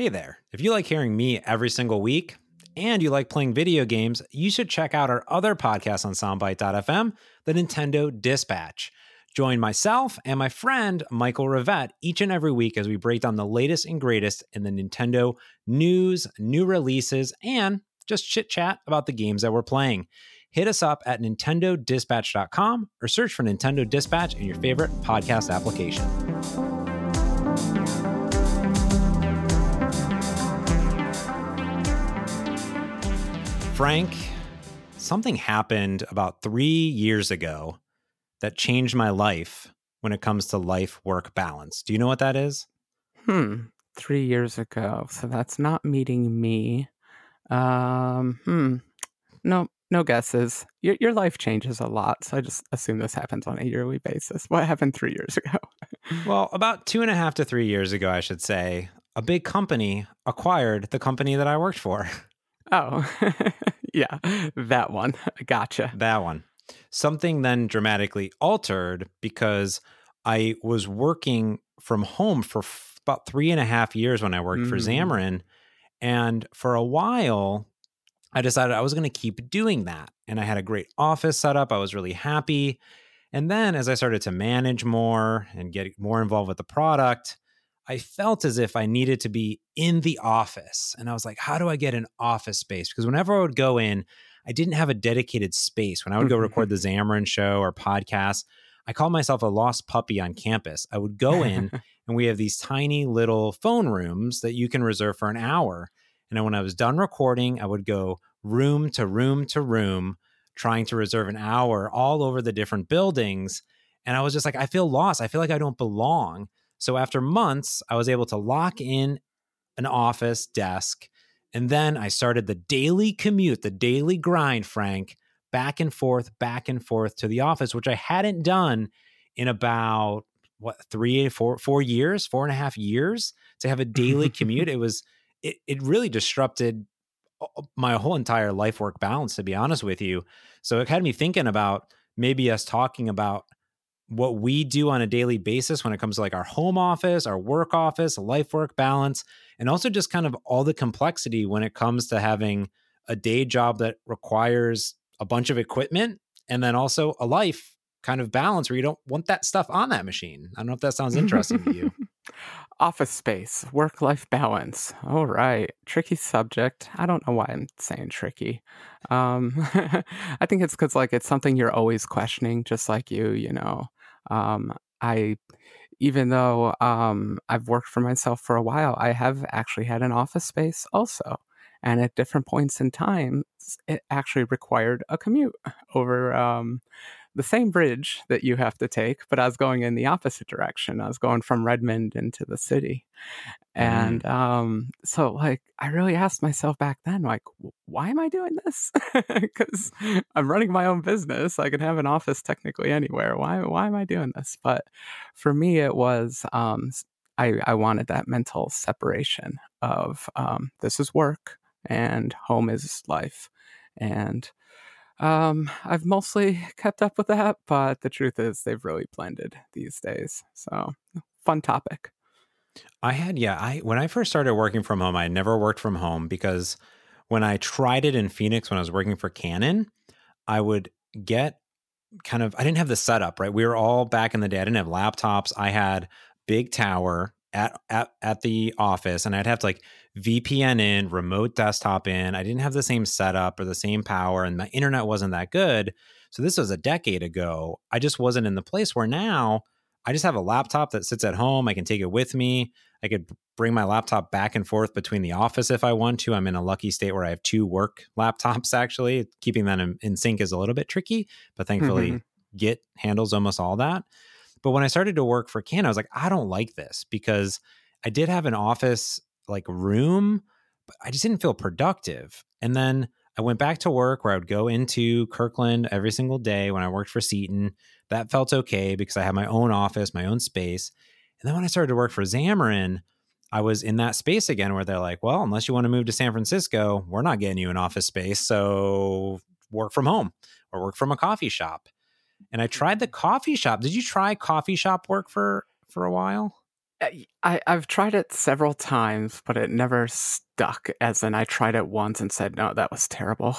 Hey there. If you like hearing me every single week and you like playing video games, you should check out our other podcast on Soundbite.fm, the Nintendo Dispatch. Join myself and my friend Michael Rivette each and every week as we break down the latest and greatest in the Nintendo news, new releases, and just chit chat about the games that we're playing. Hit us up at nintendodispatch.com or search for Nintendo Dispatch in your favorite podcast application. Frank, something happened about three years ago that changed my life when it comes to life work balance. Do you know what that is? Hmm. Three years ago. So that's not meeting me. Um, hmm. No, no guesses. Your, your life changes a lot. So I just assume this happens on a yearly basis. What happened three years ago? well, about two and a half to three years ago, I should say, a big company acquired the company that I worked for. Oh, yeah, that one. Gotcha. That one. Something then dramatically altered because I was working from home for f- about three and a half years when I worked mm. for Xamarin. And for a while, I decided I was going to keep doing that. And I had a great office set up. I was really happy. And then as I started to manage more and get more involved with the product, I felt as if I needed to be in the office. And I was like, how do I get an office space? Because whenever I would go in, I didn't have a dedicated space. When I would go mm-hmm. record the Xamarin show or podcast, I call myself a lost puppy on campus. I would go in and we have these tiny little phone rooms that you can reserve for an hour. And when I was done recording, I would go room to room to room, trying to reserve an hour all over the different buildings. And I was just like, I feel lost. I feel like I don't belong. So after months, I was able to lock in an office desk. And then I started the daily commute, the daily grind, Frank, back and forth, back and forth to the office, which I hadn't done in about what three, four, four years, four and a half years to have a daily commute. It was it, it really disrupted my whole entire life work balance, to be honest with you. So it had me thinking about maybe us talking about what we do on a daily basis when it comes to like our home office, our work office, life work balance, and also just kind of all the complexity when it comes to having a day job that requires a bunch of equipment and then also a life kind of balance where you don't want that stuff on that machine. I don't know if that sounds interesting to you. Office space, work life balance. All right. Tricky subject. I don't know why I'm saying tricky. Um, I think it's because, like, it's something you're always questioning, just like you, you know. Um, I, even though um, I've worked for myself for a while, I have actually had an office space also. And at different points in time, it actually required a commute over um, the same bridge that you have to take, but I was going in the opposite direction. I was going from Redmond into the city. And mm. um, so, like, I really asked myself back then, like, why am I doing this? Because I'm running my own business. I can have an office technically anywhere. Why, why am I doing this? But for me, it was um, I, I wanted that mental separation of um, this is work and home is life. And um, I've mostly kept up with that, but the truth is they've really blended these days. So fun topic. I had yeah, I when I first started working from home, I never worked from home because when I tried it in Phoenix when I was working for Canon, I would get kind of I didn't have the setup, right? We were all back in the day. I didn't have laptops. I had big tower at at at the office and I'd have to like VPN in, remote desktop in. I didn't have the same setup or the same power, and my internet wasn't that good. So this was a decade ago. I just wasn't in the place where now I just have a laptop that sits at home. I can take it with me. I could bring my laptop back and forth between the office if I want to. I'm in a lucky state where I have two work laptops actually. Keeping them in, in sync is a little bit tricky, but thankfully mm-hmm. Git handles almost all that. But when I started to work for Ken, I was like, I don't like this because I did have an office like room, but I just didn't feel productive. And then I went back to work where I would go into Kirkland every single day when I worked for Seton. That felt okay because I had my own office, my own space. And then when I started to work for Xamarin, I was in that space again where they're like, well, unless you want to move to San Francisco, we're not getting you an office space. So work from home or work from a coffee shop. And I tried the coffee shop. Did you try coffee shop work for for a while? I, I've tried it several times, but it never stuck. As in, I tried it once and said, no, that was terrible.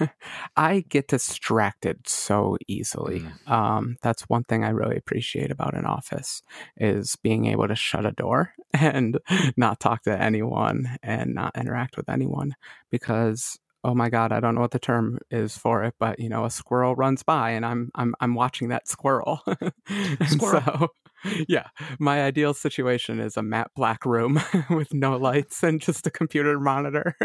I get distracted so easily. Mm. Um, that's one thing I really appreciate about an office is being able to shut a door and not talk to anyone and not interact with anyone because oh my god i don't know what the term is for it but you know a squirrel runs by and i'm i'm i'm watching that squirrel, Squirrel. so yeah, my ideal situation is a matte black room with no lights and just a computer monitor.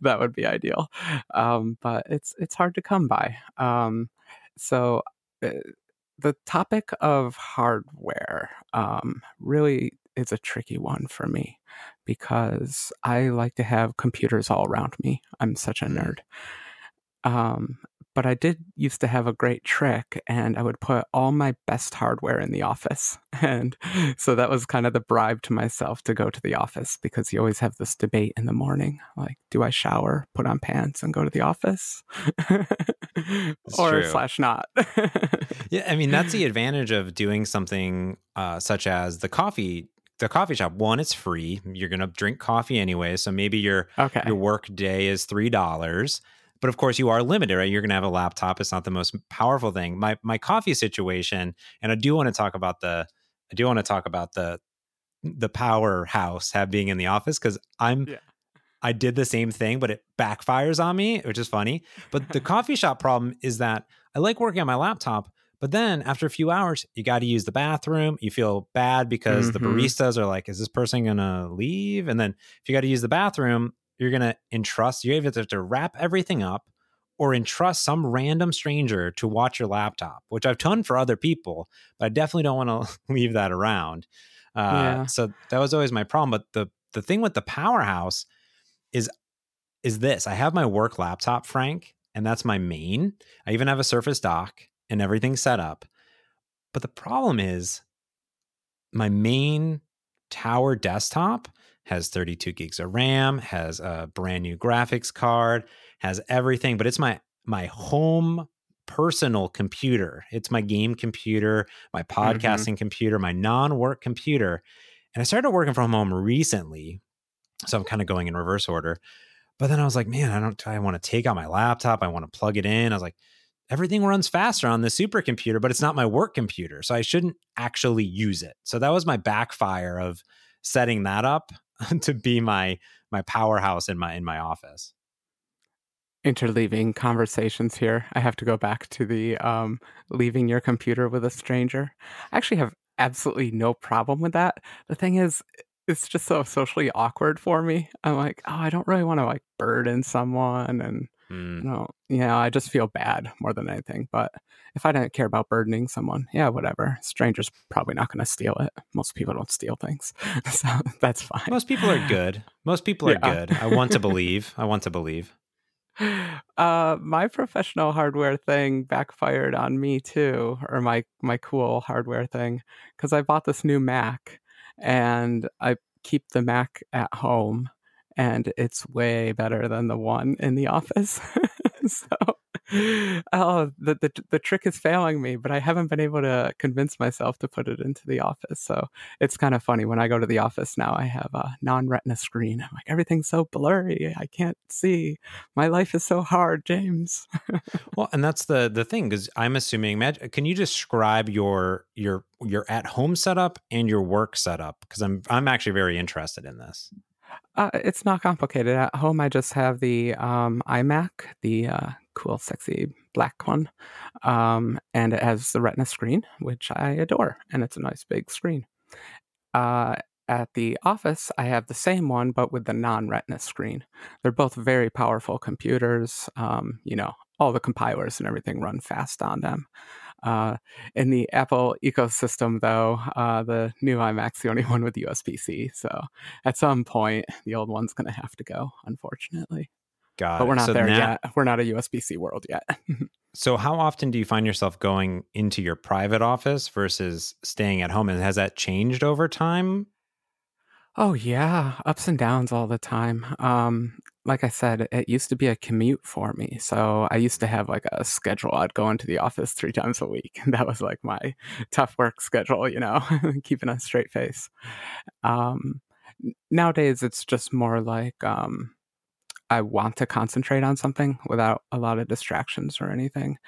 that would be ideal, um, but it's it's hard to come by. Um, so uh, the topic of hardware um, really is a tricky one for me because I like to have computers all around me. I'm such a Mm. nerd. Um, but I did used to have a great trick, and I would put all my best hardware in the office. And so that was kind of the bribe to myself to go to the office because you always have this debate in the morning like, do I shower, put on pants, and go to the office? or true. slash not. Yeah, I mean that's the advantage of doing something uh, such as the coffee the coffee shop. One, it's free. You're gonna drink coffee anyway, so maybe your okay. your work day is three dollars. But of course, you are limited, right? You're gonna have a laptop. It's not the most powerful thing. My my coffee situation, and I do want to talk about the I do want to talk about the the powerhouse have being in the office because I'm Yeah. I did the same thing, but it backfires on me, which is funny. But the coffee shop problem is that I like working on my laptop, but then after a few hours, you got to use the bathroom. You feel bad because the Mhm. baristas are like, is this person going to leave? And then if you got to use the bathroom, you're going to entrust, you either have to wrap everything up or entrust some random stranger to watch your laptop, which I've done for other people, but I definitely don't want to leave that around. Uh, Yeah. So that was always my problem. But the, the thing with the powerhouse is is this I have my work laptop, Frank, and that's my main. I even have a Surface Dock and everything set up. But the problem is my main tower desktop has 32 gigs of RAM, has a brand new graphics card, has everything, but it's my my home personal computer. It's my game computer, my mm-hmm. podcasting computer, my non-work computer. And I started working from home recently. So I'm kind of going in reverse order. But then I was like, man, I don't I want to take out my laptop. I want to plug it in. I was like, everything runs faster on the supercomputer, but it's not my work computer. So I shouldn't actually use it. So that was my backfire of setting that up to be my my powerhouse in my in my office. interleaving conversations here. I have to go back to the um, leaving your computer with a stranger. I actually have absolutely no problem with that. The thing is, it's just so socially awkward for me. I'm like, oh, I don't really want to like burden someone, and Mm. no, yeah, I just feel bad more than anything. But if I didn't care about burdening someone, yeah, whatever. Stranger's probably not going to steal it. Most people don't steal things, so that's fine. Most people are good. Most people are Yeah. good. I want to believe. I want to believe. Uh, my professional hardware thing backfired on me too, or my my cool hardware thing, because I bought this new Mac, and I keep the Mac at home, and it's way better than the one in the office. so, oh, the, the the trick is failing me, but I haven't been able to convince myself to put it into the office. So it's kind of funny when I go to the office now. I have a non-retina screen. I'm like everything's so blurry. I can't see. My life is so hard, James. Well, and that's the the thing because I'm assuming. Can you describe your your your at home setup and your work setup? Because I'm I'm actually very interested in this. Uh, it's not complicated. At home, I just have the um, iMac, the uh, cool, sexy black one, um, and it has the Retina screen, which I adore, and it's a nice big screen. Uh, at the office, I have the same one, but with the non-Retina screen. They're both very powerful computers. Um, you know, all the compilers and everything run fast on them. Uh, in the Apple ecosystem, though, uh, the new iMac's the only one with USB C. So at some point, the old one's going to have to go, unfortunately. Got But it. we're not So there now- yet. We're not a USB C world yet. So, how often do you find yourself going into your private office versus staying at home? And has that changed over time? Oh yeah, ups and downs all the time. Um, like I said, it used to be a commute for me. So I used to have like a schedule. I'd go into the office three times a week. And that was like my tough work schedule, you know, keeping a straight face. Um, nowadays, it's just more like um, I want to concentrate on something without a lot of distractions or anything.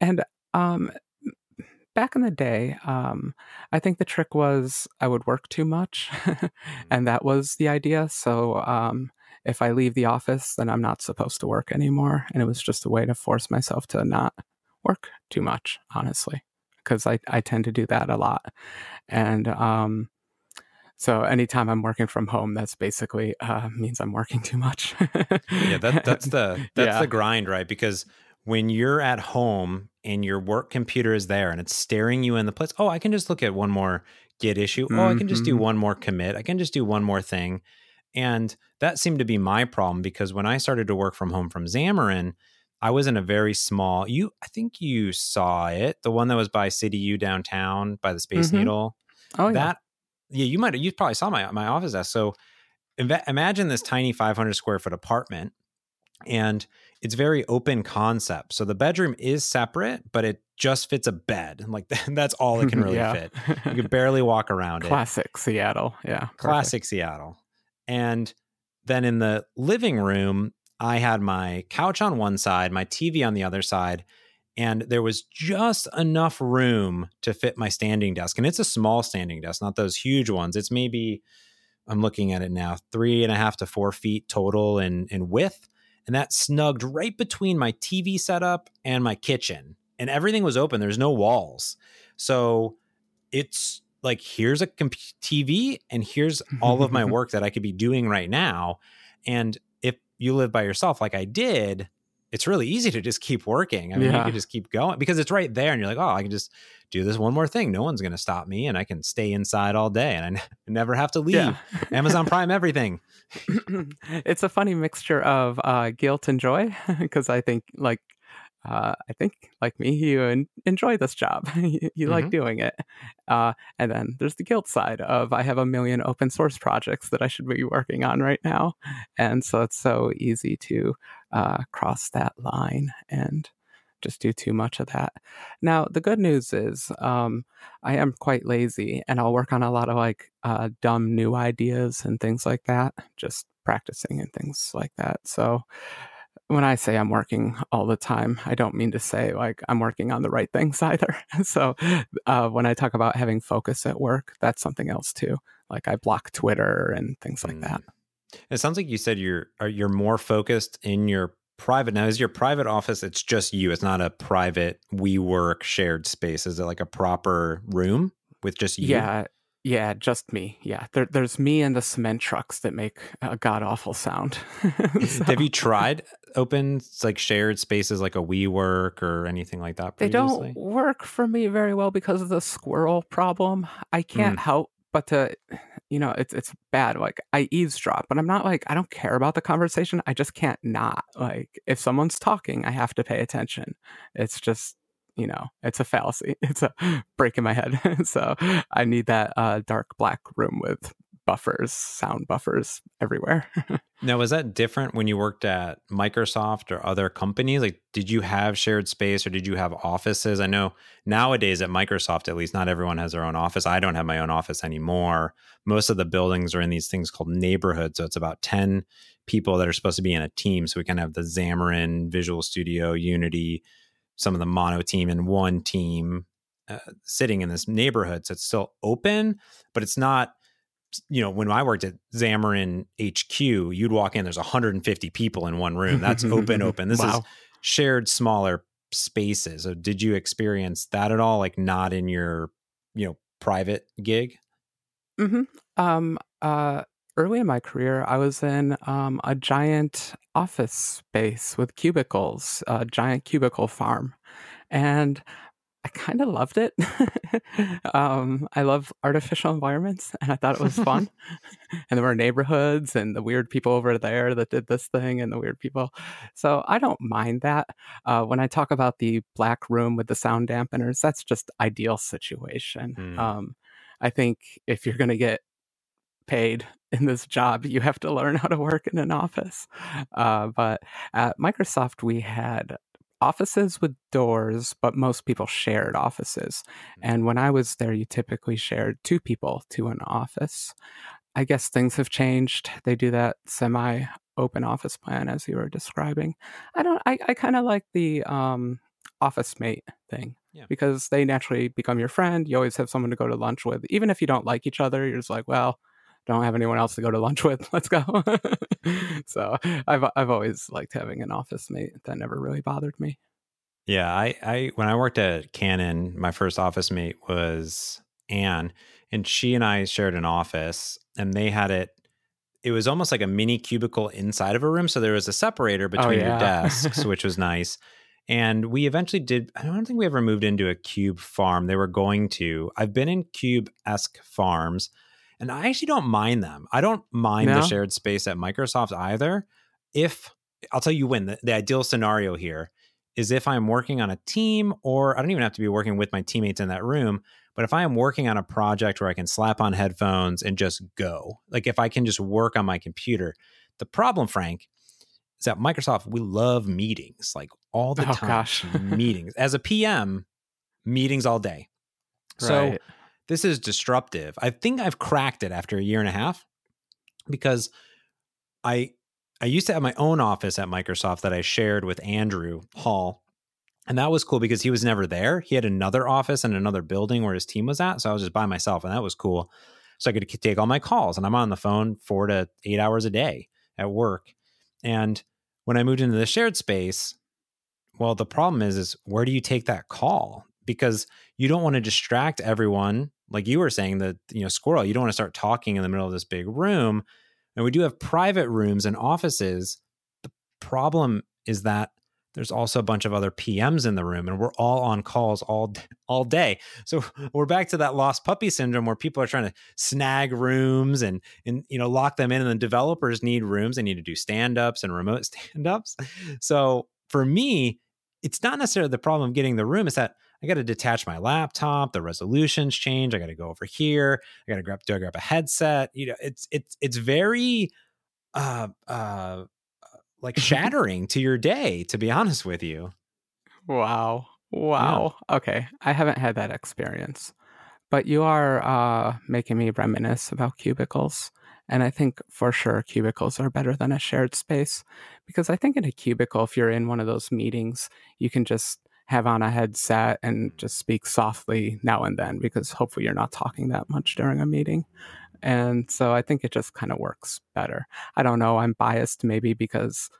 And um, back in the day, um, I think the trick was I would work too much, mm-hmm. and that was the idea. So um, if I leave the office, then I'm not supposed to work anymore, and it was just a way to force myself to not work too much, honestly, because I I tend to do that a lot, and um, so anytime I'm working from home, that's basically uh, means I'm working too much. yeah, that, that's the that's yeah. the grind, right? Because when you're at home and your work computer is there and it's staring you in the place, oh, I can just look at one more git issue. Oh, I can just do mm-hmm. one more commit. I can just do one more thing. And that seemed to be my problem because when I started to work from home from Xamarin, I was in a very small you I think you saw it, the one that was by City U downtown by the Space mm-hmm. Needle. Oh, that yeah. yeah, you might you probably saw my my office desk. So imagine this tiny 500 square foot apartment and it's very open concept. So the bedroom is separate, but it just fits a bed. Like that's all it can really yeah. fit. You can barely walk around Classic it. Classic Seattle. Yeah. Classic perfect. Seattle. And then in the living room, I had my couch on one side, my TV on the other side, and there was just enough room to fit my standing desk. And it's a small standing desk, not those huge ones. It's maybe I'm looking at it now, three and a half to four feet total in in width and that snugged right between my TV setup and my kitchen. And everything was open. There's no walls. So it's like here's a comp- TV and here's all of my work that I could be doing right now. And if you live by yourself like I did, it's really easy to just keep working. I mean, yeah. you can just keep going because it's right there and you're like, "Oh, I can just do this one more thing. No one's going to stop me and I can stay inside all day and I n- never have to leave. Yeah. Amazon Prime everything. it's a funny mixture of uh, guilt and joy because I think like uh, I think like me, you enjoy this job. you, you mm-hmm. like doing it. Uh, and then there's the guilt side of I have a million open source projects that I should be working on right now, and so it's so easy to uh, cross that line and just do too much of that. Now, the good news is um, I am quite lazy and I'll work on a lot of like uh, dumb new ideas and things like that, just practicing and things like that. So, when I say I'm working all the time, I don't mean to say like I'm working on the right things either. so, uh, when I talk about having focus at work, that's something else too. Like I block Twitter and things like mm. that. It sounds like you said you're you're more focused in your private now is your private office it's just you it's not a private WeWork shared space is it like a proper room with just you yeah yeah just me yeah there, there's me and the cement trucks that make a god awful sound so. have you tried open like shared spaces like a WeWork or anything like that previously? they don't work for me very well because of the squirrel problem i can't mm. help but to you know it's it's bad like i eavesdrop but i'm not like i don't care about the conversation i just can't not like if someone's talking i have to pay attention it's just you know it's a fallacy it's a break in my head so i need that uh, dark black room with buffers, sound buffers everywhere. now, was that different when you worked at Microsoft or other companies? Like, did you have shared space or did you have offices? I know nowadays at Microsoft, at least, not everyone has their own office. I don't have my own office anymore. Most of the buildings are in these things called neighborhoods. So it's about 10 people that are supposed to be in a team. So we kind of have the Xamarin, Visual Studio, Unity, some of the mono team in one team uh, sitting in this neighborhood. So it's still open, but it's not you know, when I worked at Xamarin HQ, you'd walk in, there's 150 people in one room. That's open, open. This wow. is shared smaller spaces. So did you experience that at all? Like not in your, you know, private gig? Mm-hmm. Um, uh, early in my career, I was in um, a giant office space with cubicles, a giant cubicle farm. And I kind of loved it. um, I love artificial environments, and I thought it was fun. and there were neighborhoods and the weird people over there that did this thing, and the weird people. So I don't mind that. Uh, when I talk about the black room with the sound dampeners, that's just ideal situation. Mm. Um, I think if you're going to get paid in this job, you have to learn how to work in an office. Uh, but at Microsoft, we had offices with doors, but most people shared offices. Mm-hmm. And when I was there, you typically shared two people to an office. I guess things have changed. They do that semi open office plan as you were describing. I don't I, I kind of like the um office mate thing. Yeah. Because they naturally become your friend. You always have someone to go to lunch with. Even if you don't like each other, you're just like, well, don't have anyone else to go to lunch with. Let's go. so I've I've always liked having an office mate. That never really bothered me. Yeah, I, I when I worked at Canon, my first office mate was Anne, and she and I shared an office, and they had it. It was almost like a mini cubicle inside of a room, so there was a separator oh, between oh, yeah. your desks, which was nice. And we eventually did. I don't think we ever moved into a cube farm. They were going to. I've been in cube esque farms and I actually don't mind them. I don't mind no. the shared space at Microsoft either. If I'll tell you when the, the ideal scenario here is if I'm working on a team, or I don't even have to be working with my teammates in that room, but if I am working on a project where I can slap on headphones and just go, like if I can just work on my computer. The problem, Frank, is that Microsoft, we love meetings like all the oh, time. Gosh. meetings. As a PM, meetings all day. Right. So this is disruptive. I think I've cracked it after a year and a half because I I used to have my own office at Microsoft that I shared with Andrew Hall. And that was cool because he was never there. He had another office in another building where his team was at. So I was just by myself, and that was cool. So I could take all my calls, and I'm on the phone four to eight hours a day at work. And when I moved into the shared space, well, the problem is, is where do you take that call? Because you don't want to distract everyone like you were saying that you know squirrel you don't want to start talking in the middle of this big room and we do have private rooms and offices the problem is that there's also a bunch of other PMs in the room and we're all on calls all all day. So we're back to that lost puppy syndrome where people are trying to snag rooms and and you know lock them in and the developers need rooms they need to do stand-ups and remote stand-ups. So for me, it's not necessarily the problem of getting the room, it's that I got to detach my laptop. The resolutions change. I got to go over here. I got to grab, do I grab a headset? You know, it's it's it's very, uh, uh, like shattering to your day. To be honest with you. Wow. Wow. Yeah. Okay, I haven't had that experience, but you are uh, making me reminisce about cubicles. And I think for sure cubicles are better than a shared space because I think in a cubicle, if you're in one of those meetings, you can just have on a headset and just speak softly now and then because hopefully you're not talking that much during a meeting. And so I think it just kind of works better. I don't know. I'm biased maybe because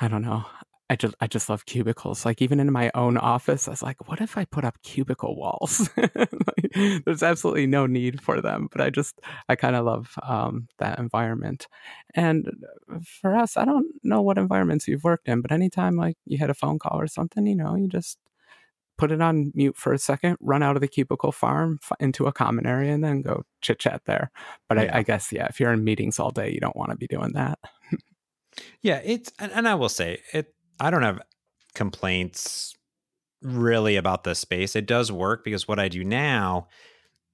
I don't know. I just I just love cubicles. Like even in my own office, I was like, what if I put up cubicle walls? like, there's absolutely no need for them, but I just I kind of love um, that environment. And for us, I don't know what environments you've worked in, but anytime like you had a phone call or something, you know, you just put it on mute for a second, run out of the cubicle farm into a common area, and then go chit chat there. But yeah. I, I guess yeah, if you're in meetings all day, you don't want to be doing that. yeah, it's and, and I will say it I don't have complaints really about the space. It does work because what I do now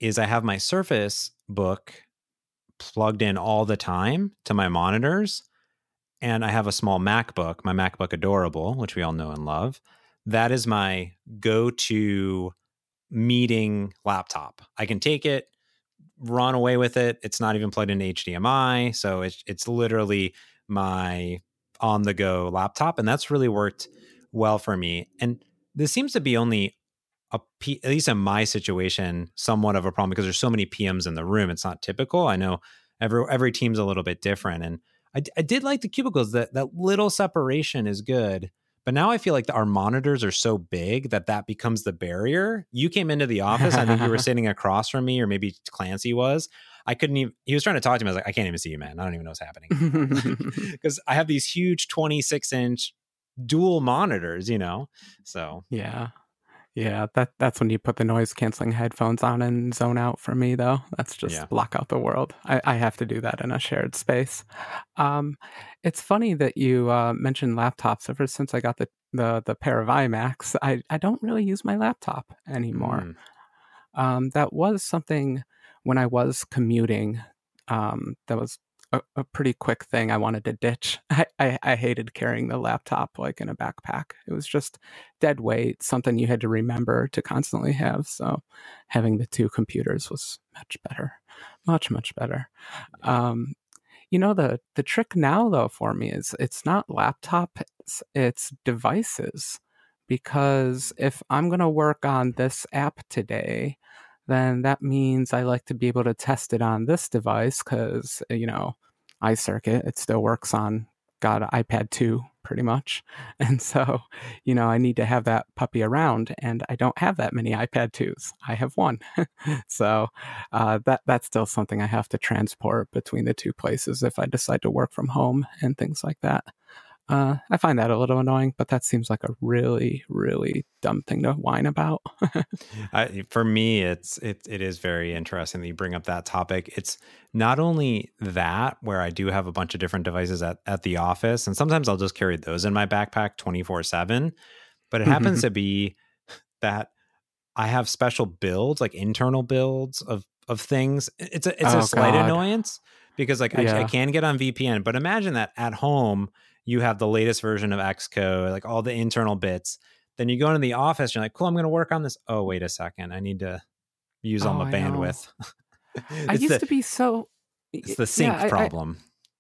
is I have my Surface book plugged in all the time to my monitors. And I have a small MacBook, my MacBook Adorable, which we all know and love. That is my go to meeting laptop. I can take it, run away with it. It's not even plugged into HDMI. So it's, it's literally my on the go laptop. And that's really worked well for me. And this seems to be only a P, at least in my situation, somewhat of a problem because there's so many PMs in the room. It's not typical. I know every every team's a little bit different, and I, I did like the cubicles. That that little separation is good. But now I feel like the, our monitors are so big that that becomes the barrier. You came into the office. I think you were sitting across from me, or maybe Clancy was. I couldn't even, he was trying to talk to me. I was like, I can't even see you, man. I don't even know what's happening. Because I have these huge 26 inch dual monitors, you know? So, yeah. Yeah, that that's when you put the noise canceling headphones on and zone out for me though. That's just yeah. block out the world. I, I have to do that in a shared space. Um, it's funny that you uh, mentioned laptops. Ever since I got the, the the pair of iMacs, I, I don't really use my laptop anymore. Mm. Um, that was something when I was commuting Um, that was a, a, pretty quick thing I wanted to ditch. I, I, I, hated carrying the laptop like in a backpack. It was just dead weight, something you had to remember to constantly have. So having the two computers was much better, much much better. Um, you know the the trick now though for me is it's not laptop, it's, it's devices. Because if I'm going to work on this app today, then that means I like to be able to test it on this device because, you know, iCircuit, it still works on, got iPad 2 pretty much. And so, you know, I need to have that puppy around and I don't have that many iPad 2s. I have one. so uh, that that's still something I have to transport between the two places if I decide to work from home and things like that. Uh, I find that a little annoying, but that seems like a really, really dumb thing to whine about. I, for me, it's it it is very interesting that you bring up that topic. It's not only that where I do have a bunch of different devices at at the office, and sometimes I'll just carry those in my backpack twenty four seven. But it happens to be that I have special builds, like internal builds of of things. It's a it's oh, a slight God. annoyance because like yeah. I, I can get on VPN, but imagine that at home you have the latest version of Xcode, like all the internal bits. Then you go into the office, you're like, cool, I'm going to work on this. Oh, wait a second. I need to use all oh, my I bandwidth. I used the, to be so. It's the sync yeah, problem.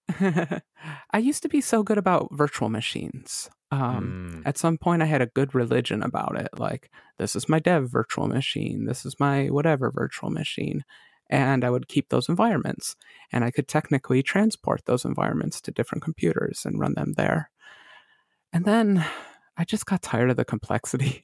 I, I, used to be so good about virtual machines. Um, mm. At some point, I had a good religion about it. Like, this is my dev virtual machine. This is my whatever virtual machine and I would keep those environments. And I could technically transport those environments to different computers and run them there. And then I just got tired of the complexity.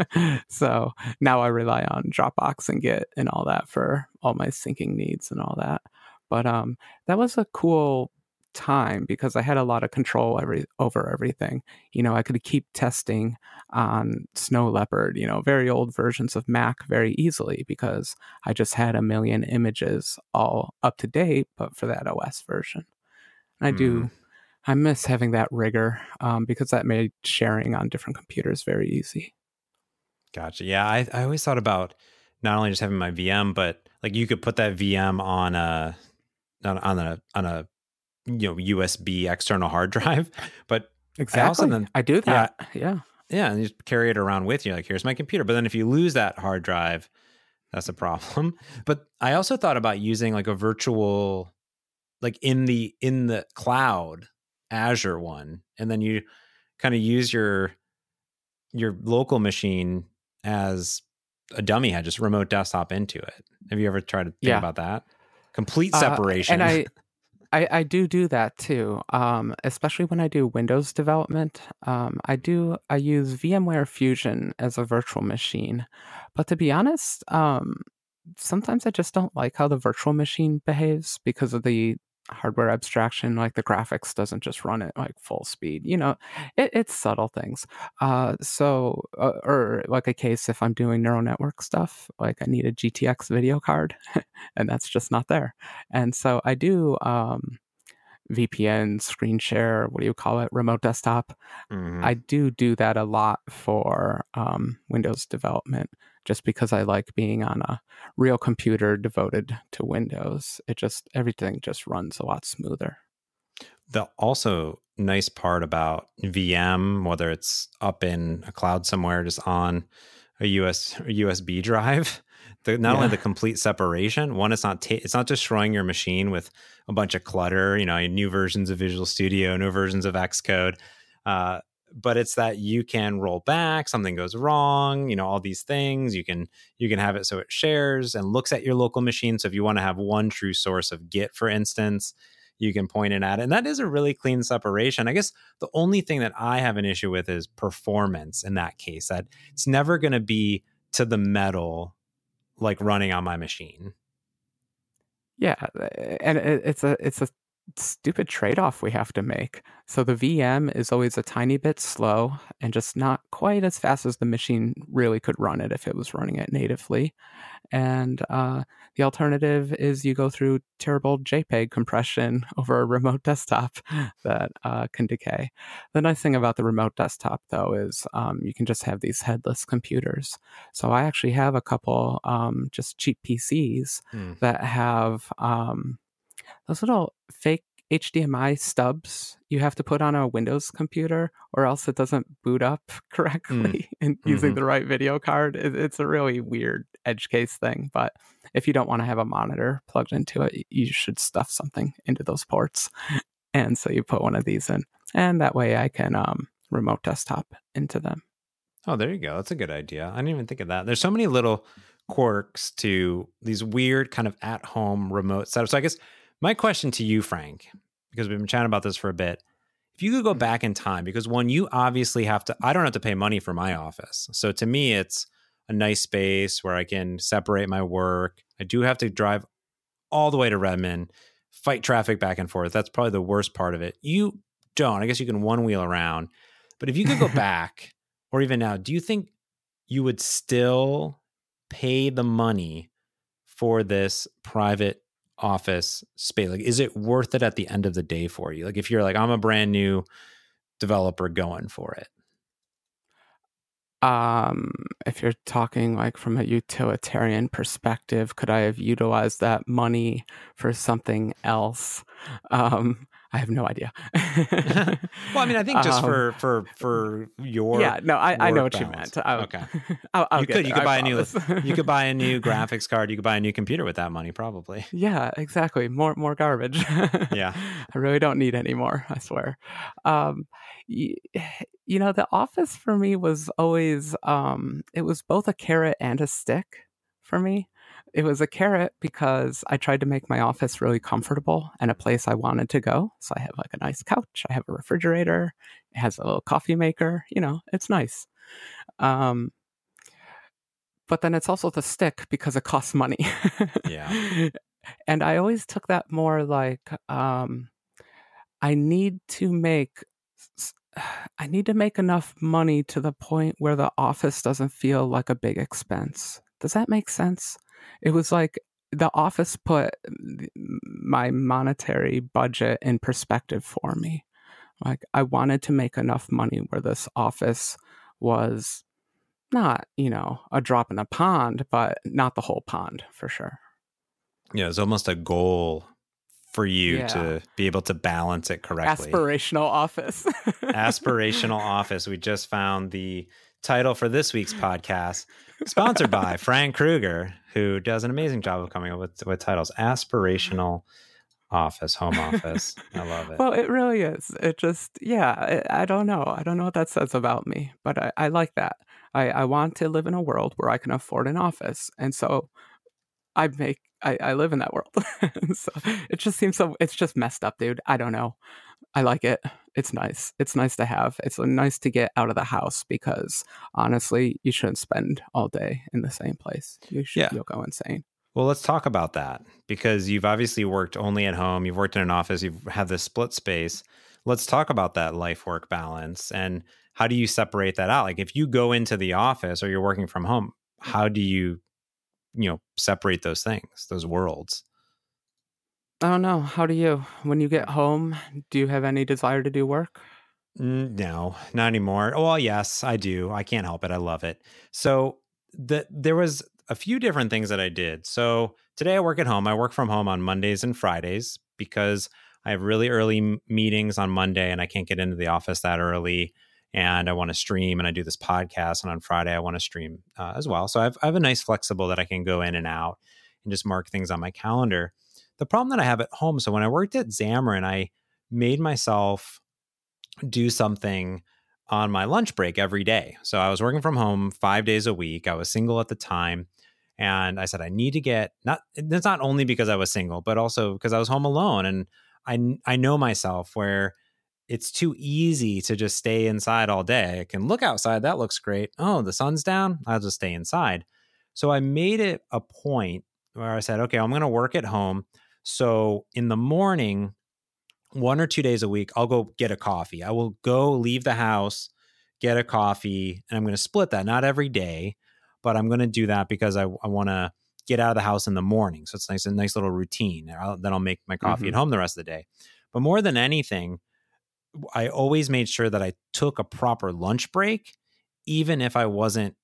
so now I rely on Dropbox and Git and all that for all my syncing needs and all that. But um, that was a cool time because I had a lot of control every over everything. You know, I could keep testing on Snow Leopard, you know, very old versions of Mac very easily because I just had a million images all up to date, but for that OS version. And I mm. do, I miss having that rigor um, because that made sharing on different computers very easy. Gotcha. Yeah, I, I always thought about not only just having my VM, but like you could put that VM on a on, on a on a you know USB external hard drive. But exactly, I, then, I do that. Yeah, yeah, yeah, and you just carry it around with you. Like, here's my computer. But then if you lose that hard drive, that's a problem. But I also thought about using like a virtual, like in the in the cloud Azure one, and then you kind of use your your local machine as a dummy head, just remote desktop into it. Have you ever tried to think yeah. about that? Complete separation. Uh, and I I, I do do that too, um, especially when I do Windows development. Um, I do I use VMware Fusion as a virtual machine, but to be honest, um, sometimes I just don't like how the virtual machine behaves because of the hardware abstraction like the graphics doesn't just run it like full speed you know it, it's subtle things uh so uh, or like a case if i'm doing neural network stuff like i need a gtx video card and that's just not there and so i do um VPN, screen share, what do you call it, remote desktop. Mm-hmm. I do do that a lot for um, Windows development just because I like being on a real computer devoted to Windows. It just everything just runs a lot smoother. The also nice part about VM, whether it's up in a cloud somewhere, just on a US or USB drive, the, not yeah. only the complete separation. One, it's not ta- it's not destroying your machine with a bunch of clutter. You know, new versions of Visual Studio, new versions of Xcode. Uh, but it's that you can roll back something goes wrong you know all these things you can you can have it so it shares and looks at your local machine so if you want to have one true source of git for instance you can point it at and that is a really clean separation. I guess the only thing that i have an issue with is performance in that case that it's never going to be to the metal like running on my machine. Yeah and it's a it's a stupid trade off we have to make. So the VM is always a tiny bit slow and just not quite as fast as the machine really could run it if it was running it natively. And uh, the alternative is you go through terrible JPEG compression over a remote desktop that uh, can decay. The nice thing about the remote desktop, though, is um, you can just have these headless computers. So I actually have a couple um, just cheap PCs mm. that have. Um, those little fake HDMI stubs you have to put on a Windows computer, or else it doesn't boot up correctly mm. and using mm-hmm. the right video card. It, it's a really weird edge case thing. But if you don't want to have a monitor plugged into it, you should stuff something into those ports. And so you put one of these in, and that way I can um, remote desktop into them. Oh, there you go. That's a good idea. I didn't even think of that. There's so many little quirks to these weird kind of at home remote setups. So I guess my question to you, Frank, because we've been chatting about this for a bit, if you could go mm-hmm. back in time, because one, you obviously have to, I don't have to pay money for my office. So to me, it's a nice space where I can separate my work. I do have to drive all the way to Redmond, fight traffic back and forth. That's probably the worst part of it. You don't. I guess you can one wheel around. But if you could go back, or even now, do you think you would still pay the money for this private office space? Like, is it worth it at the end of the day for you? Like, if you're like, I'm a brand new developer going for it. Um, if you're talking like from a utilitarian perspective, could I have utilized that money for something else? Um, I have no idea. well, I mean, I think just um, for for for your yeah, no, I, I know what balance. you meant. I'll, okay, I'll, I'll you could there, you could buy a new you could buy a new graphics card. You could buy a new computer with that money, probably. Yeah, exactly. More more garbage. yeah, I really don't need any more. I swear. Um, you, you know, the office for me was always um, it was both a carrot and a stick for me it was a carrot because I tried to make my office really comfortable and a place I wanted to go. So I have like a nice couch, I have a refrigerator, it has a little coffee maker, you know, it's nice. Um, but then it's also the stick because it costs money. yeah. And I always took that more like um, I need to make I need to make enough money to the point where the office doesn't feel like a big expense. Does that make sense? It was like the office put my monetary budget in perspective for me. Like I wanted to make enough money where this office was not, you know, a drop in a pond, but not the whole pond for sure. Yeah, it's almost a goal for you yeah. to be able to balance it correctly. Aspirational office. Aspirational office. We just found the title for this week's podcast, sponsored by Frank Krueger, who does an amazing job of coming up with, with titles. Aspirational office, home office. I love it. Well, it really is. It just, yeah, I, I don't know. I don't know what that says about me, but I, I like that. I, I want to live in a world where I can afford an office. And so I make, I, I live in that world. so it just seems so, it's just messed up, dude. I don't know. I like it. It's nice. It's nice to have. It's uh, nice to get out of the house because honestly, you shouldn't spend all day in the same place. You should yeah. you'll go insane. Well, let's talk about that because you've obviously worked only at home. You've worked in an office. You've had this split space. Let's talk about that life work balance and how do you separate that out? Like if you go into the office or you're working from home, how do you, you know, separate those things, those worlds? I don't know. How do you, when you get home, do you have any desire to do work? No, not anymore. Well, yes, I do. I can't help it. I love it. So the there was a few different things that I did. So today I work at home. I work from home on Mondays and Fridays because I have really early meetings on Monday and I can't get into the office that early. And I want to stream and I do this podcast. And on Friday, I want to stream uh, as well. So I have, I have a nice flexible that I can go in and out and just mark things on my calendar. The problem that I have at home, so when I worked at Xamarin, I made myself do something on my lunch break every day. So I was working from home five days a week. I was single at the time. And I said, I need to get not, it's not only because I was single, but also because I was home alone. And I, I know myself where it's too easy to just stay inside all day. I can look outside. That looks great. Oh, the sun's down. I'll just stay inside. So I made it a point where I said, okay, I'm going to work at home. So in the morning, one or two days a week, I'll go get a coffee. I will go leave the house, get a coffee, and I'm going to split that. Not every day, but I'm going to do that because I, I want to get out of the house in the morning. So it's nice, a nice little routine. I'll, then I'll make my coffee mm-hmm. at home the rest of the day. But more than anything, I always made sure that I took a proper lunch break, even if I wasn't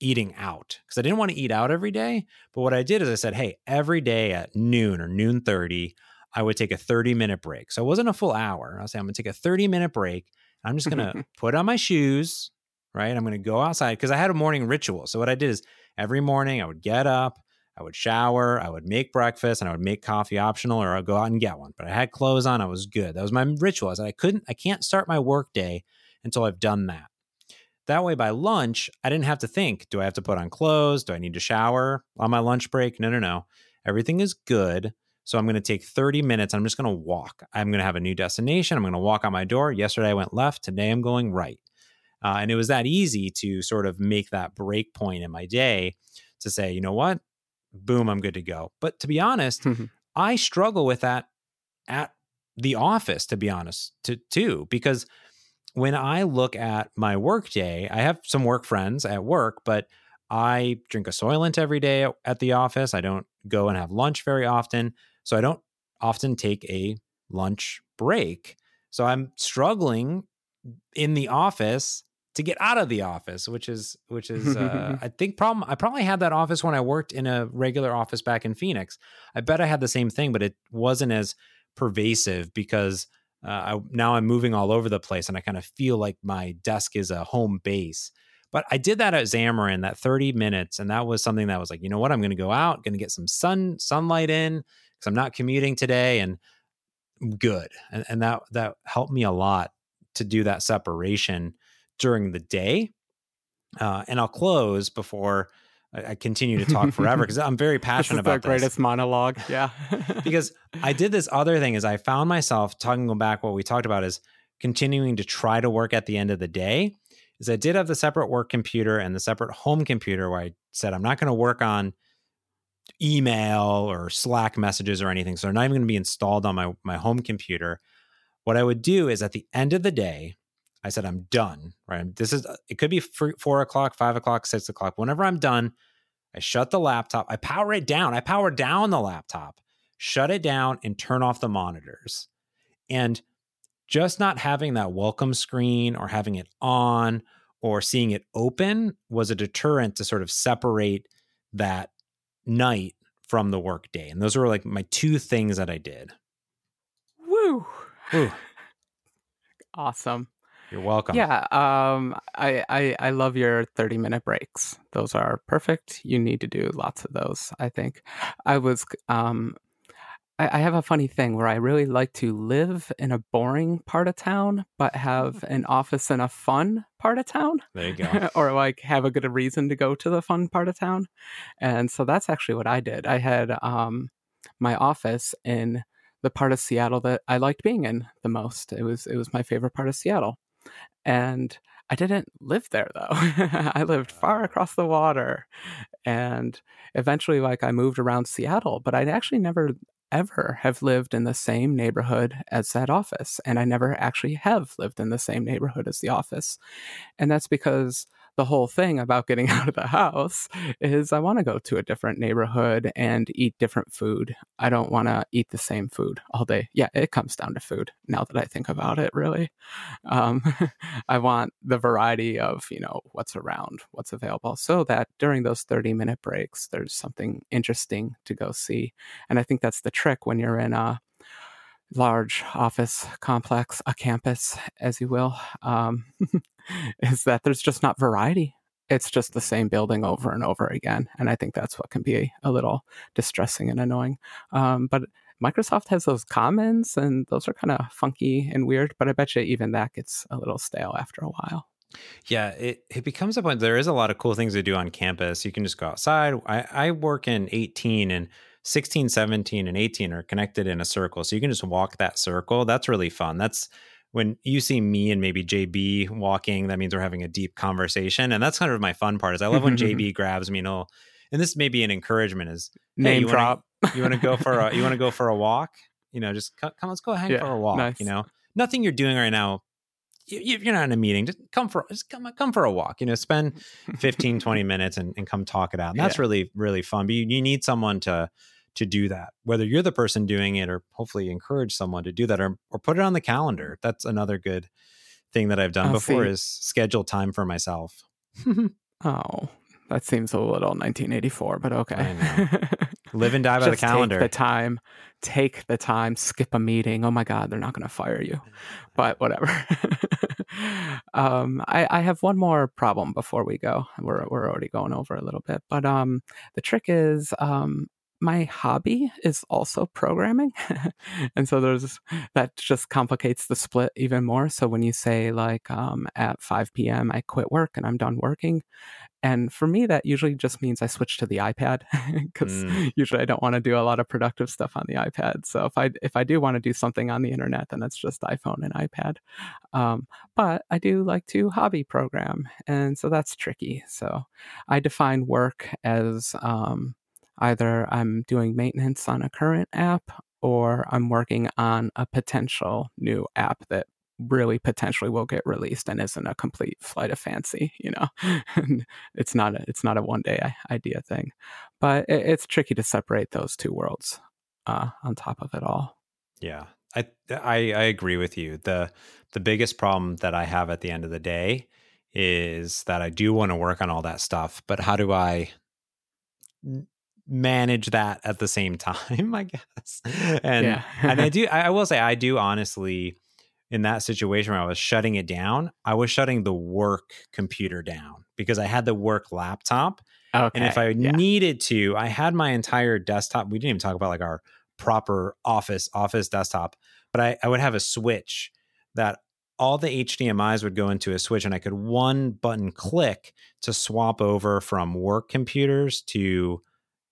eating out because I didn't want to eat out every day. But what I did is I said, hey, every day at noon or noon 30, I would take a 30 minute break. So it wasn't a full hour. I was saying, I'm going to take a 30 minute break. I'm just going to put on my shoes, right? I'm going to go outside because I had a morning ritual. So what I did is every morning I would get up, I would shower, I would make breakfast, and I would make coffee optional, or I'd go out and get one. But I had clothes on, I was good. That was my ritual. I said I couldn't, I can't start my work day until I've done that. That way, by lunch, I didn't have to think: Do I have to put on clothes? Do I need to shower on my lunch break? No, no, no. Everything is good. So I'm going to take 30 minutes. I'm just going to walk. I'm going to have a new destination. I'm going to walk out my door. Yesterday I went left. Today I'm going right. Uh, and it was that easy to sort of make that break point in my day to say, you know what? Boom, I'm good to go. But to be honest, I struggle with that at the office, to be honest, to, too, because when I look at my work day, I have some work friends at work, but I drink a Soylent every day at the office. I don't go and have lunch very often. So I don't often take a lunch break. So I'm struggling in the office to get out of the office, which is which is uh, I think problem. I probably had that office when I worked in a regular office back in Phoenix. I bet I had the same thing, but it wasn't as pervasive because uh, I, now I'm moving all over the place, and I kind of feel like my desk is a home base. But I did that at Xamarin, that 30 minutes, and that was something that was like, you know what, I'm going to go out, going to get some sun sunlight in, because I'm not commuting today and good. And, and that that helped me a lot to do that separation during the day. Uh, and I'll close before I, I continue to talk forever because I'm very passionate this is about the greatest this. monologue. Yeah. because I did this other thing is I found myself talking back what we talked about is continuing to try to work at the end of the day. Is I did have the separate work computer and the separate home computer where I said I'm not going to work on email or Slack messages or anything. So they're not even going to be installed on my, my home computer. What I would do is at the end of the day, I said, I'm done, right? This is, uh, it could be four o'clock, five o'clock, six o'clock. Whenever I'm done, I shut the laptop, I power it down. I power down the laptop, shut it down, and turn off the monitors. And just not having that welcome screen or having it on or seeing it open was a deterrent to sort of separate that night from the workday. And those were like my two things that I did. Woo. Woo. awesome. You're welcome. Yeah, um, I, I I love your 30 minute breaks. Those are perfect. You need to do lots of those. I think. I was um, I, I have a funny thing where I really like to live in a boring part of town, but have an office in a fun part of town. There you go. or like have a good reason to go to the fun part of town. And so that's actually what I did. I had um, my office in the part of Seattle that I liked being in the most. It was it was my favorite part of Seattle. And I didn't live there though. I lived far ah. across the water. And eventually like I moved around Seattle, but I'd actually never ever have lived in the same neighborhood as that office. And I never actually have lived in the same neighborhood as the office. And that's because the whole thing about getting out of the house is I want to go to a different neighborhood and eat different food. I don't want to eat the same food all day. Yeah, it comes down to food now that I think about it, really. Um, I want the variety of, you know, what's around, what's available, so that during those 30 minute breaks, there's something interesting to go see. And I think that's the trick when you're in a large office complex, a campus, as you will, um, is that there's just not variety. It's just the same building over and over again. And I think that's what can be a little distressing and annoying. Um, but Microsoft has those commons, and those are kind of funky and weird. But I bet you even that gets a little stale after a while. Yeah, it, it becomes a point. There is a lot of cool things to do on campus. You can just go outside. I, I work in 18 and 16, 17, and 18 are connected in a circle. So you can just walk that circle. That's really fun. That's when you see me and maybe JB walking, that means we're having a deep conversation. And that's kind of my fun part is I love when JB grabs me and he'll, and this may be an encouragement is name hey, you drop. Wanna, you want to go for a, you want to go for a walk? You know, just come, let's go hang Yeah, for a walk. nice. You know, nothing you're doing right now. You, you- you're not in a meeting. Just come for, just come, come for a walk. You know, spend 15, 20 minutes and, and come talk it out. And that's Yeah. really, really fun. But you, you need someone to, to do that, whether you're the person doing it or hopefully encourage someone to do that or, or put it on the calendar. That's another good thing that I've done Oh, before see. is schedule time for myself. Oh, that seems a little 1984, but okay. I Live and die by Just the calendar. Take the time. Take the time. Skip a meeting. Oh my God, they're not going to fire you. But whatever. um, I, I have one more problem before we go. We're we're already going over a little bit, but um, the trick is um, my hobby is also programming. and so there's that just complicates the split even more. So when you say like um, at 5 p.m. I quit work and I'm done working, and for me that usually just means I switch to the iPad because mm. usually I don't want to do a lot of productive stuff on the iPad. So if I if I do want to do something on the internet, then it's just iPhone and iPad. Um, but I do like to hobby program, and so that's tricky. So I define work as um, either I'm doing maintenance on a current app or I'm working on a potential new app that really potentially will get released and isn't a complete flight of fancy you know? It's not a it's not a one day idea thing. But it, it's tricky to separate those two worlds uh, on top of it all. Yeah. I, I i agree with you. The the biggest problem that i have at the end of the day is that i do want to work on all that stuff but how do i manage that at the same time, I guess. And yeah. and I do I will say I do honestly in that situation where I was shutting it down, I was shutting the work computer down because I had the work laptop. Okay. And if I yeah. needed to, I had my entire desktop. We didn't even talk about like our proper office office desktop, but I, I would have a switch that all the HDMI's would go into a switch and I could one button click to swap over from work computers to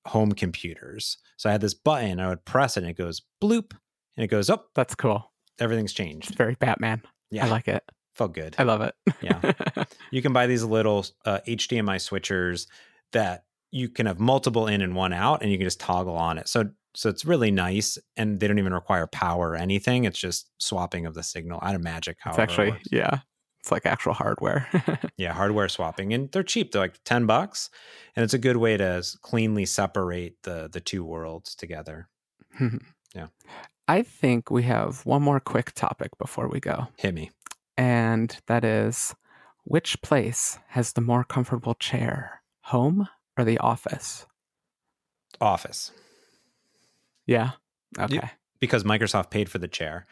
home computers. So I had this button, I would press it and it goes bloop and it goes up. Oh, That's cool. Everything's changed. It's very Batman. Yeah. I like it. Felt good. I love it. yeah. You can buy these little uh, HDMI switchers that you can have multiple in and one out and you can just toggle on it. So so it's really nice and they don't even require power or anything. It's just swapping of the signal out of magic. How it's actually, yeah. It's like actual hardware. yeah, hardware swapping, and they're cheap. They're like ten bucks, and it's a good way to cleanly separate the the two worlds together. Hmm. yeah, I think we have one more quick topic before we go. Hit me, and that is which place has the more comfortable chair, home or the office? Office. Yeah. Okay. Because Microsoft paid for the chair.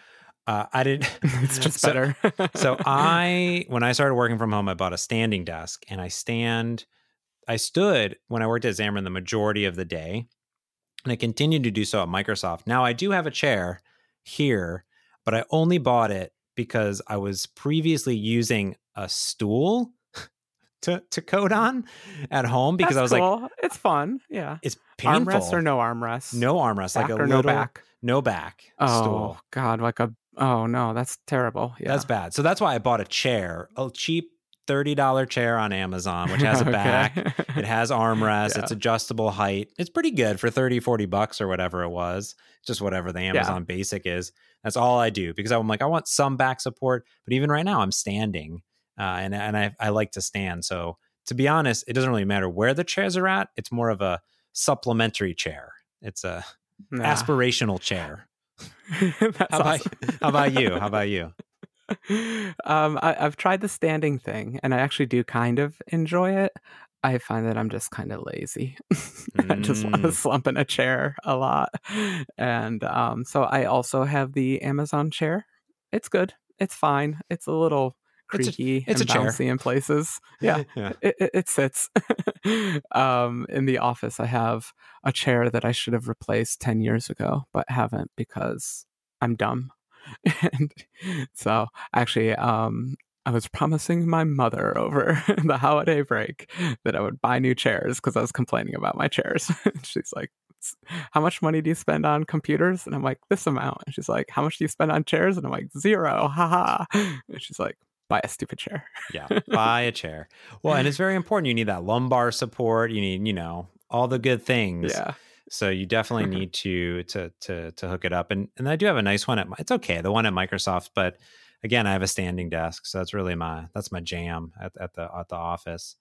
Uh, I didn't. it's just so, better. so I, when I started working from home, I bought a standing desk, and I stand. I stood when I worked at Xamarin the majority of the day, and I continued to do so at Microsoft. Now I do have a chair here, but I only bought it because I was previously using a stool to to code on at home because That's I was cool. like, it's fun. Yeah, it's painful. Armrest or no armrest? No armrest, back like a or little no back. No back. Oh stool. God, like a Oh no, that's terrible. Yeah. That's bad. So that's why I bought a chair, a cheap $30 chair on Amazon, which has a okay. back. It has armrest. Yeah. It's adjustable height. It's pretty good for 30, 40 bucks or whatever it was. Just whatever the Amazon yeah. basic is. That's all I do because I'm like, I want some back support. But even right now, I'm standing uh, and, and I, I like to stand. So to be honest, it doesn't really matter where the chairs are at. It's more of a supplementary chair. It's a nah. aspirational chair. how, about, awesome. how about you? How about you? Um, I, have tried the standing thing, and I actually do kind of enjoy it. I find that I'm just kind of lazy. I just want to mm. slump in a chair a lot, and um, so I also have the Amazon chair. It's good. It's fine. It's a little creaky it's a, it's and bouncy chair. in places. Yeah, yeah. It, it, it, sits. um, in the office, I have a chair that I should have replaced 10 years ago, but haven't because I'm dumb. and so actually, um, I was promising my mother over the holiday break that I would buy new chairs because I was complaining about my chairs. she's like, how much money do you spend on computers? And I'm like, this amount. And she's like, how much do you spend on chairs? And I'm like, zero. Haha. And she's like, buy a stupid chair. yeah, buy a chair. Well, and it's very important. You need that lumbar support. You need, you know, all the good things. Yeah. So you definitely need to to to to hook it up. And and I do have a nice one at my, it's okay, the one at Microsoft, but again, I have a standing desk, so that's really my that's my jam at, at the at the office.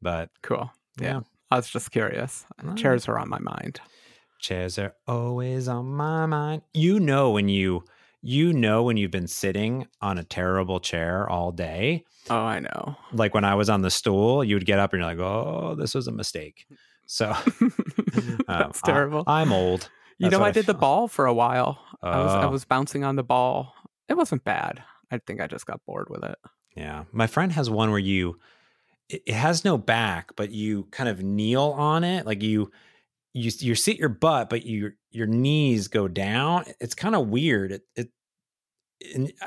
But cool. Yeah. yeah. I was just curious. Chairs are on my mind. Chairs are always on my mind. You know when you you know when you've been sitting on a terrible chair all day. Oh, I know. Like when I was on the stool, you would get up and you're like, "Oh, this was a mistake." So um, That's terrible. I, am old. you know, I I did the ball for a while. I was I Oh. was bouncing on the ball. It wasn't bad. I think I just got bored with it. Yeah. My friend has one where you it, it has no back, but you kind of kneel on it. Like you you you sit your butt, but you your knees go down. It's kind of weird. It it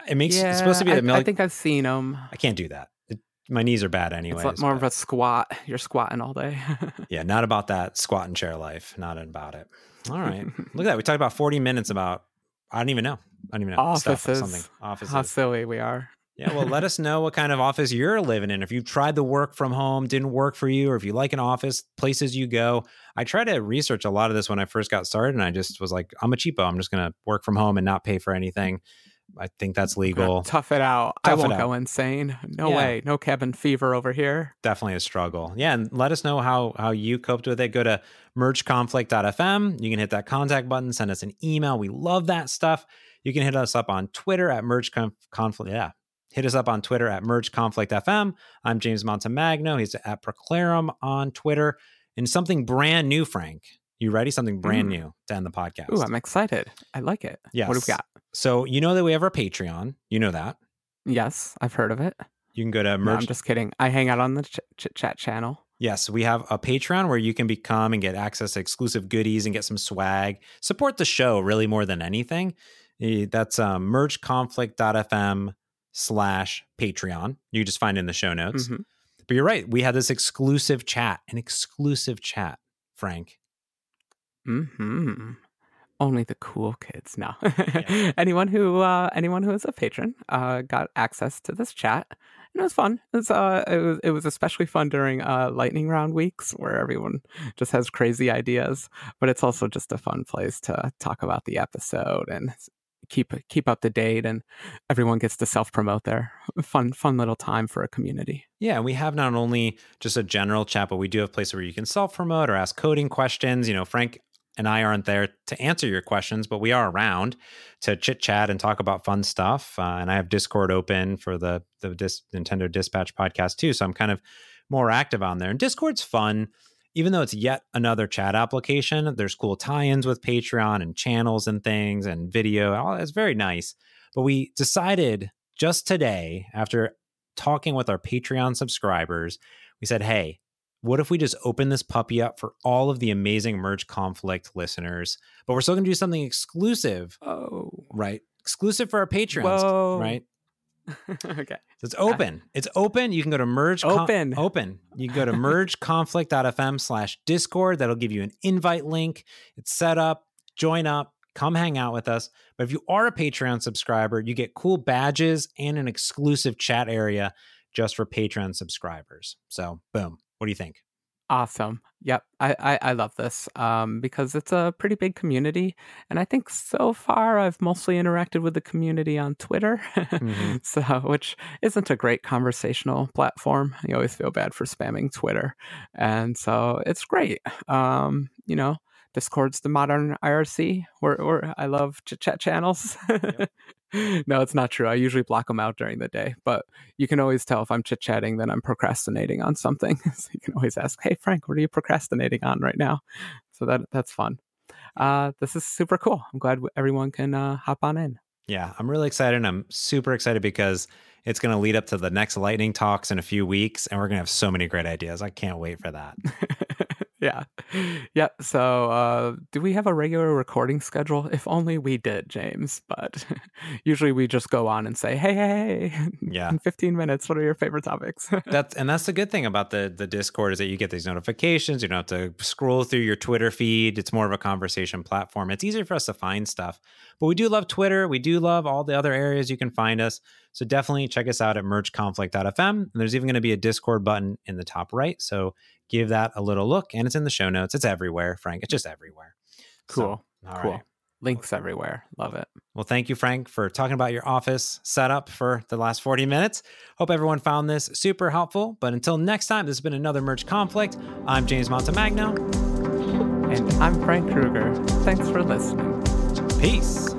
it, makes it's supposed to be I, the I think I've seen them. I can't do that. It, my knees are bad anyway. It's more of a squat. You're squatting all day. yeah, not about that squat and chair life. Not about it. All right. Look at that. We talked about 40 minutes about I don't even know. I don't even know. Stuff Offices. something. Offices. How silly we are. Yeah, well, let us know what kind of office you're living in. If you've tried the work from home, didn't work for you, or if you like an office, places you go. I try to research a lot of this when I first got started, and I just was like, I'm a cheapo. I'm just going to work from home and not pay for anything. I think that's legal. Tough it out. I Tough it won't out. go insane. No Yeah. way. No cabin fever over here. Definitely a struggle. Yeah, and let us know how how you coped with it. Go to mergeconflict.fm. You can hit that contact button, send us an email. We love that stuff. You can hit us up on Twitter at merge Conf- conflict. Yeah. Hit us up on Twitter at Merge Conflict FM. I'm James Montemagno. He's at praeclarum on Twitter. And something brand new, Frank. You ready? Something brand Mm. new to end the podcast. Ooh, I'm excited. I like it. What do we got? so you know that we have our Patreon. You know that. Yes, I've heard of it. You can go to No, I'm merge. just kidding. I hang out on the ch- ch- chat channel. Yes, we have a Patreon where you can become and get access to exclusive goodies and get some swag. Support the show really more than anything. Eh, That's um, mergeconflict.fm slash Patreon. You just find in the show notes. Mhm. But you're right. We had this exclusive chat, an exclusive chat, Frank. Hmm. Only the cool kids. No. Yeah. anyone who uh, anyone who is a patron uh, got access to this chat, and it was fun. It was uh, it was it was especially fun during uh, lightning round weeks where everyone just has crazy ideas. But it's also just a fun place to talk about the episode and keep keep up to date, and everyone gets to self promote there. Fun fun little time for a community. Yeah, we have not only just a general chat, but we do have places where you can self promote or ask coding questions. You know, Frank and I aren't there to answer your questions, but we are around to chit chat and talk about fun stuff. Uh, and I have Discord open for the the Dis- Nintendo Dispatch podcast too, so I'm kind of more active on there. And Discord's fun, even though it's yet another chat application. There's cool tie-ins with Patreon and channels and things and video. All it's very nice. But we decided just today, after talking with our Patreon subscribers, we said, hey, what if we just open this puppy up for all of the amazing Merge Conflict listeners? But we're still going to do something exclusive, Oh. right? Exclusive for our Patreons, Whoa. right? okay. So it's open. It's open. You can go to merge Open. open. You can go to mergeconflict.fm slash discord. That'll give you an invite link. It's set up. Join up. Come hang out with us. But if you are a Patreon subscriber, you get cool badges and an exclusive chat area just for Patreon subscribers. So boom. What do you think? Awesome. Yep. I, I, I love this um, because it's a pretty big community. And I think so far I've mostly interacted with the community on Twitter, Mhm. so which isn't a great conversational platform. You always feel bad for spamming Twitter. And so it's great. Um, you know, Discord's the modern IRC where, where I love chit chat channels. no, it's not true. I usually block them out during the day, but you can always tell if I'm chit chatting that I'm procrastinating on something. so you can always ask, "Hey Frank, what are you procrastinating on right now?" So that that's fun. Uh, this is super cool. I'm glad everyone can uh, hop on in. Yeah, I'm really excited. And I'm super excited because it's going to lead up to the next lightning talks in a few weeks, and we're going to have so many great ideas. I can't wait for that. yeah, yeah. So, uh, do we have a regular recording schedule? If only we did, James. But usually we just go on and say, "Hey, hey, hey, Yeah. in 15 minutes, what are your favorite topics?" that's and that's the good thing about the the Discord is that you get these notifications. You don't have to scroll through your Twitter feed. It's more of a conversation platform. It's easier for us to find stuff. But we do love Twitter. We do love all the other areas you can find us. So definitely check us out at mergeconflict.fm. And there's even going to be a Discord button in the top right. So give that a little look. And it's in the show notes. It's everywhere, Frank. It's just everywhere. So, cool, all cool. right. Links everywhere. Love it. Well, thank you, Frank, for talking about your office setup for the last 40 minutes. Hope everyone found this super helpful. But until next time, this has been another Merge Conflict. I'm James Montemagno. And I'm Frank Krueger. Thanks for listening. Peace.